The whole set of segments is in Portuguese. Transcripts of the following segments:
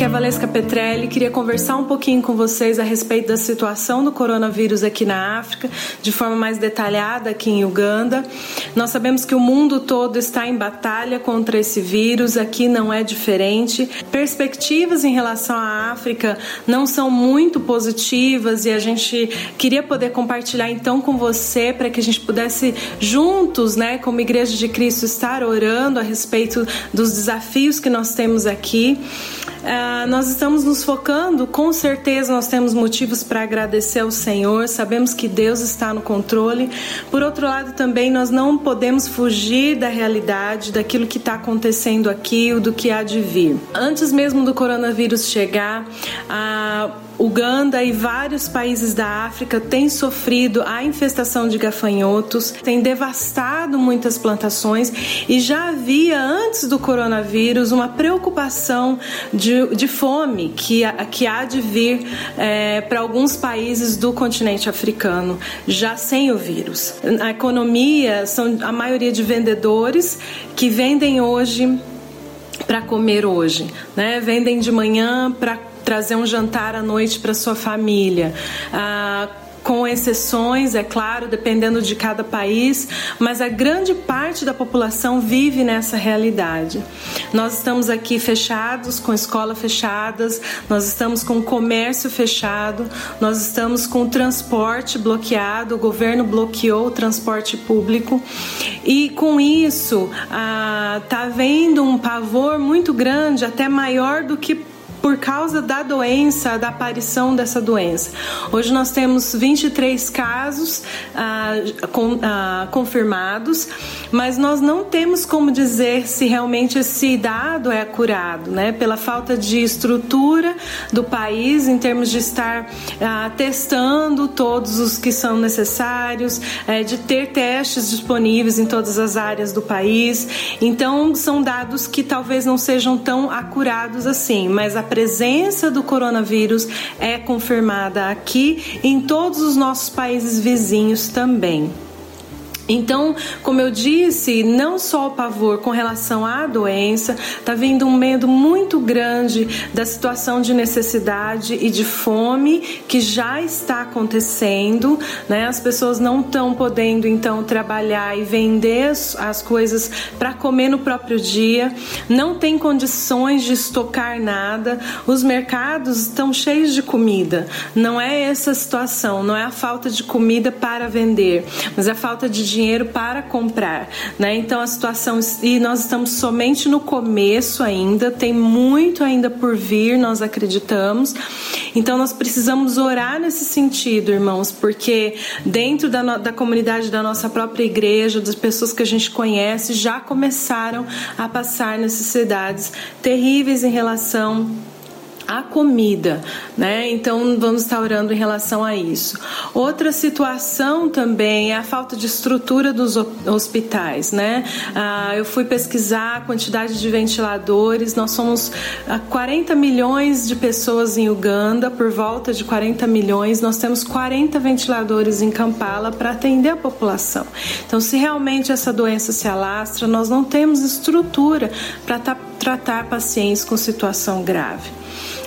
aqui é Valesca Petrelli. Queria conversar um pouquinho com vocês a respeito da situação do coronavírus aqui na África, de forma mais detalhada aqui em Uganda. Nós sabemos que o mundo todo está em batalha contra esse vírus, aqui não é diferente. Perspectivas em relação à África não são muito positivas e a gente queria poder compartilhar então com você para que a gente pudesse juntos, né, como Igreja de Cristo, estar orando a respeito dos desafios que nós temos aqui. Uh, nós estamos nos focando, com certeza nós temos motivos para agradecer ao Senhor, sabemos que Deus está no controle. Por outro lado, também nós não podemos fugir da realidade, daquilo que está acontecendo aqui, ou do que há de vir. Antes mesmo do coronavírus chegar, uh, Uganda e vários países da África têm sofrido a infestação de gafanhotos, tem devastado muitas plantações e já havia antes do coronavírus uma preocupação de, de fome que, que há de vir é, para alguns países do continente africano, já sem o vírus. A economia são a maioria de vendedores que vendem hoje para comer hoje, né? Vendem de manhã para trazer um jantar à noite para sua família. Ah, com exceções, é claro, dependendo de cada país, mas a grande parte da população vive nessa realidade. Nós estamos aqui fechados, com escola fechadas, nós estamos com comércio fechado, nós estamos com o transporte bloqueado, o governo bloqueou o transporte público e com isso está ah, havendo um pavor muito grande, até maior do que por causa da doença, da aparição dessa doença. Hoje nós temos 23 casos ah, com, ah, confirmados, mas nós não temos como dizer se realmente esse dado é curado, né? Pela falta de estrutura do país em termos de estar ah, testando todos os que são necessários, eh, de ter testes disponíveis em todas as áreas do país. Então, são dados que talvez não sejam tão acurados assim, mas a presença do coronavírus é confirmada aqui em todos os nossos países vizinhos também. Então, como eu disse, não só o pavor com relação à doença, está vindo um medo muito grande da situação de necessidade e de fome que já está acontecendo, né? As pessoas não estão podendo então trabalhar e vender as coisas para comer no próprio dia, não tem condições de estocar nada, os mercados estão cheios de comida. Não é essa a situação, não é a falta de comida para vender, mas é a falta de dinheiro dinheiro para comprar, né? Então a situação e nós estamos somente no começo ainda, tem muito ainda por vir, nós acreditamos. Então nós precisamos orar nesse sentido, irmãos, porque dentro da, da comunidade da nossa própria igreja, das pessoas que a gente conhece, já começaram a passar necessidades terríveis em relação a comida, né? Então vamos estar orando em relação a isso. Outra situação também é a falta de estrutura dos hospitais, né? Ah, eu fui pesquisar a quantidade de ventiladores. Nós somos 40 ah, milhões de pessoas em Uganda, por volta de 40 milhões. Nós temos 40 ventiladores em Kampala para atender a população. Então, se realmente essa doença se alastra, nós não temos estrutura para tratar pacientes com situação grave.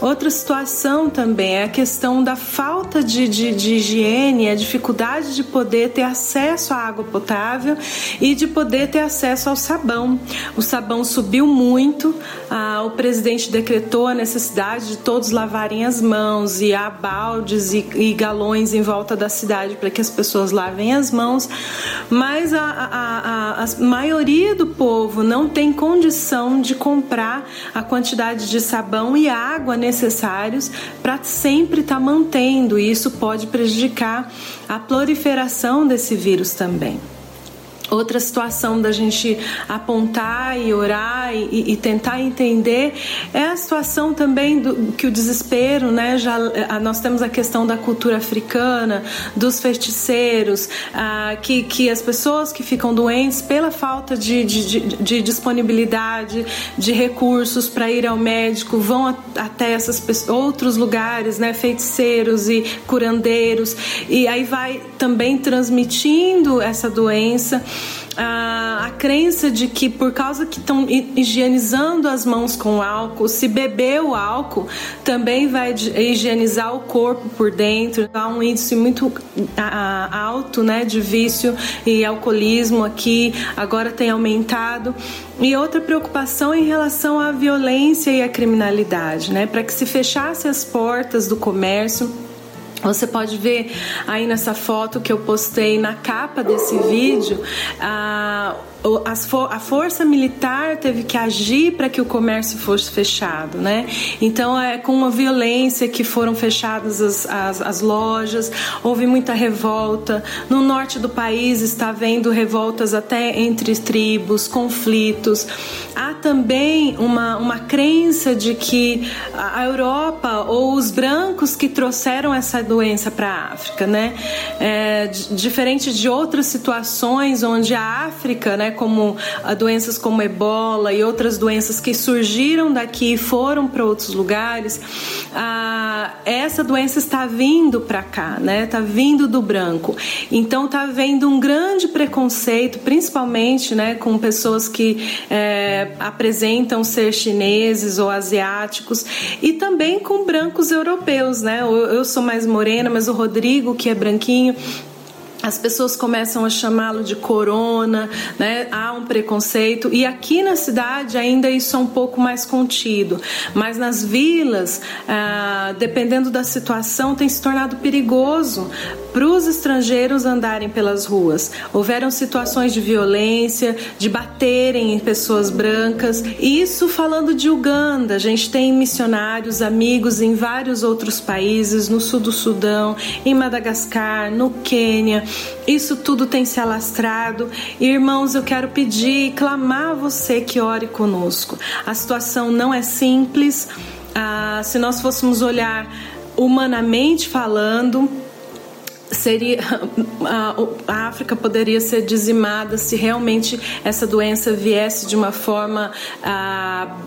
Outra situação também é a questão da falta de, de, de higiene, a dificuldade de poder ter acesso à água potável e de poder ter acesso ao sabão. O sabão subiu muito, ah, o presidente decretou a necessidade de todos lavarem as mãos e há baldes e, e galões em volta da cidade para que as pessoas lavem as mãos, mas a, a, a, a maioria do povo não tem condição de comprar a quantidade de sabão e água necessária necessários para sempre estar tá mantendo, e isso pode prejudicar a proliferação desse vírus também. Outra situação da gente apontar e orar e, e, tentar entender é a situação também do que o desespero, né? Já nós temos a questão da cultura africana, dos feiticeiros, ah, que, que as pessoas que ficam doentes pela falta de, de, de disponibilidade de recursos para ir ao médico vão a, até esses outros lugares, né? Feiticeiros e curandeiros e aí vai também transmitindo essa doença. A, a crença de que por causa que estão higienizando as mãos com álcool, se beber o álcool também vai higienizar o corpo por dentro. Há um índice muito alto, né, de vício e alcoolismo aqui. Agora tem aumentado. E outra preocupação em relação à violência e à criminalidade, né, para que se fechasse as portas do comércio você pode ver aí nessa foto que eu postei na capa desse vídeo, a, a força militar teve que agir para que o comércio fosse fechado, né? Então é com uma violência que foram fechadas as, as, as lojas, houve muita revolta. No norte do país está havendo revoltas até entre tribos, conflitos. Há também uma, uma crença de que a Europa ou os brancos que trouxeram essa doença para a África, né? É, diferente de outras situações onde a África, né, como doenças como ebola e outras doenças que surgiram daqui e foram para outros lugares, essa doença está vindo para cá, né? Está vindo do branco. Então está havendo um grande preconceito, principalmente, né, com pessoas que é, apresentam ser chineses ou asiáticos e também com brancos europeus, né? Eu, eu sou mais morena, mas o Rodrigo, que é branquinho, as pessoas começam a chamá-lo de corona, né? há um preconceito. E aqui na cidade ainda isso é um pouco mais contido. Mas nas vilas, ah, dependendo da situação, tem se tornado perigoso para os estrangeiros andarem pelas ruas. Houveram situações de violência, de baterem em pessoas brancas. Isso falando de Uganda. A gente tem missionários, amigos em vários outros países, no sul do Sudão, em Madagascar, no Quênia. Isso tudo tem se alastrado. Irmãos, eu quero pedir e clamar a você que ore conosco. A situação não é simples. Ah, se nós fôssemos olhar humanamente falando, seria a, África poderia ser dizimada se realmente essa doença viesse de uma forma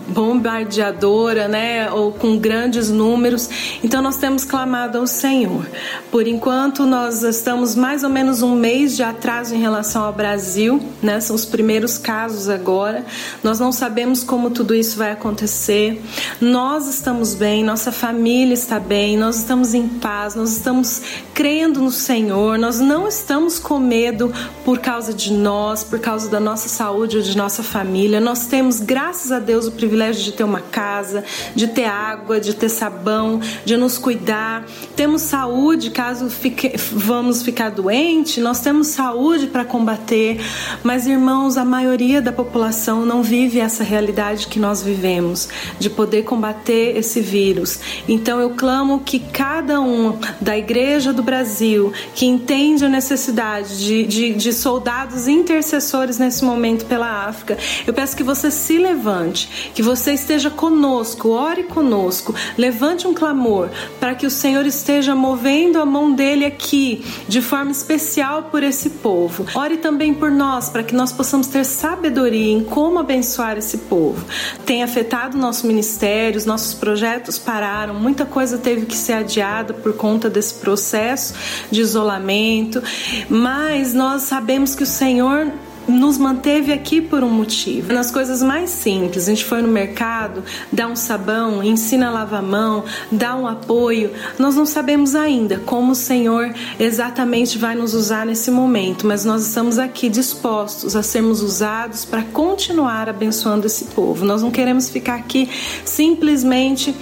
bombardeadora, né, ou com grandes números. Então nós temos clamado ao Senhor. Por enquanto nós estamos mais ou menos um mês de atraso em relação ao Brasil, né? São os primeiros casos agora. Nós não sabemos como tudo isso vai acontecer. Nós estamos bem, nossa família está bem, nós estamos em paz, nós estamos crendo no Senhor, nós não estamos com medo por causa de nós, por causa da nossa saúde ou de nossa família. Nós temos, graças a Deus, o privilégio de ter uma casa, de ter água, de ter sabão, de nos cuidar. Temos saúde caso fique, vamos ficar doente, nós temos saúde para combater. Mas, irmãos, a maioria da população não vive essa realidade que nós vivemos, de poder combater esse vírus. Então, eu clamo que cada um da Igreja do Brasil, que entende a necessidade de, de, de soldados intercessores nesse momento pela África. Eu peço que você se levante, que você esteja conosco, ore conosco, levante um clamor para que o Senhor esteja movendo a mão dele aqui de forma especial por esse povo. Ore também por nós, para que nós possamos ter sabedoria em como abençoar esse povo. Tem afetado nosso ministério, os nossos projetos pararam, muita coisa teve que ser adiada por conta desse processo de isolamento, mas nós sabemos que o Senhor nos manteve aqui por um motivo. Nas coisas mais simples, a gente foi no mercado, dá um sabão, ensina a lavar a mão, dá um apoio. Nós não sabemos ainda como o Senhor exatamente vai nos usar nesse momento, mas nós estamos aqui dispostos a sermos usados para continuar abençoando esse povo. Nós não queremos ficar aqui simplesmente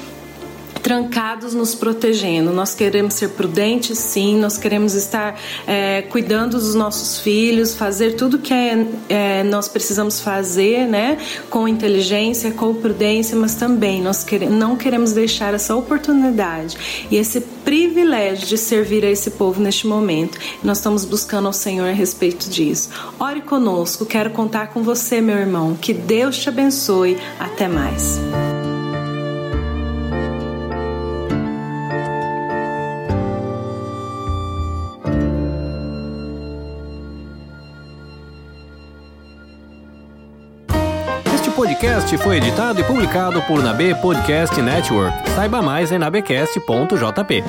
trancados nos protegendo. Nós queremos ser prudentes, sim, nós queremos estar é, cuidando dos nossos filhos, fazer tudo que é, é, nós precisamos fazer, né, com inteligência, com prudência, mas também nós queremos, não queremos deixar essa oportunidade e esse privilégio de servir a esse povo neste momento. Nós estamos buscando ao Senhor a respeito disso. Ore conosco, quero contar com você, meu irmão. Que Deus te abençoe. Até mais. Podcast foi editado e publicado por Nabe Podcast Network. Saiba mais em nabecast.jp.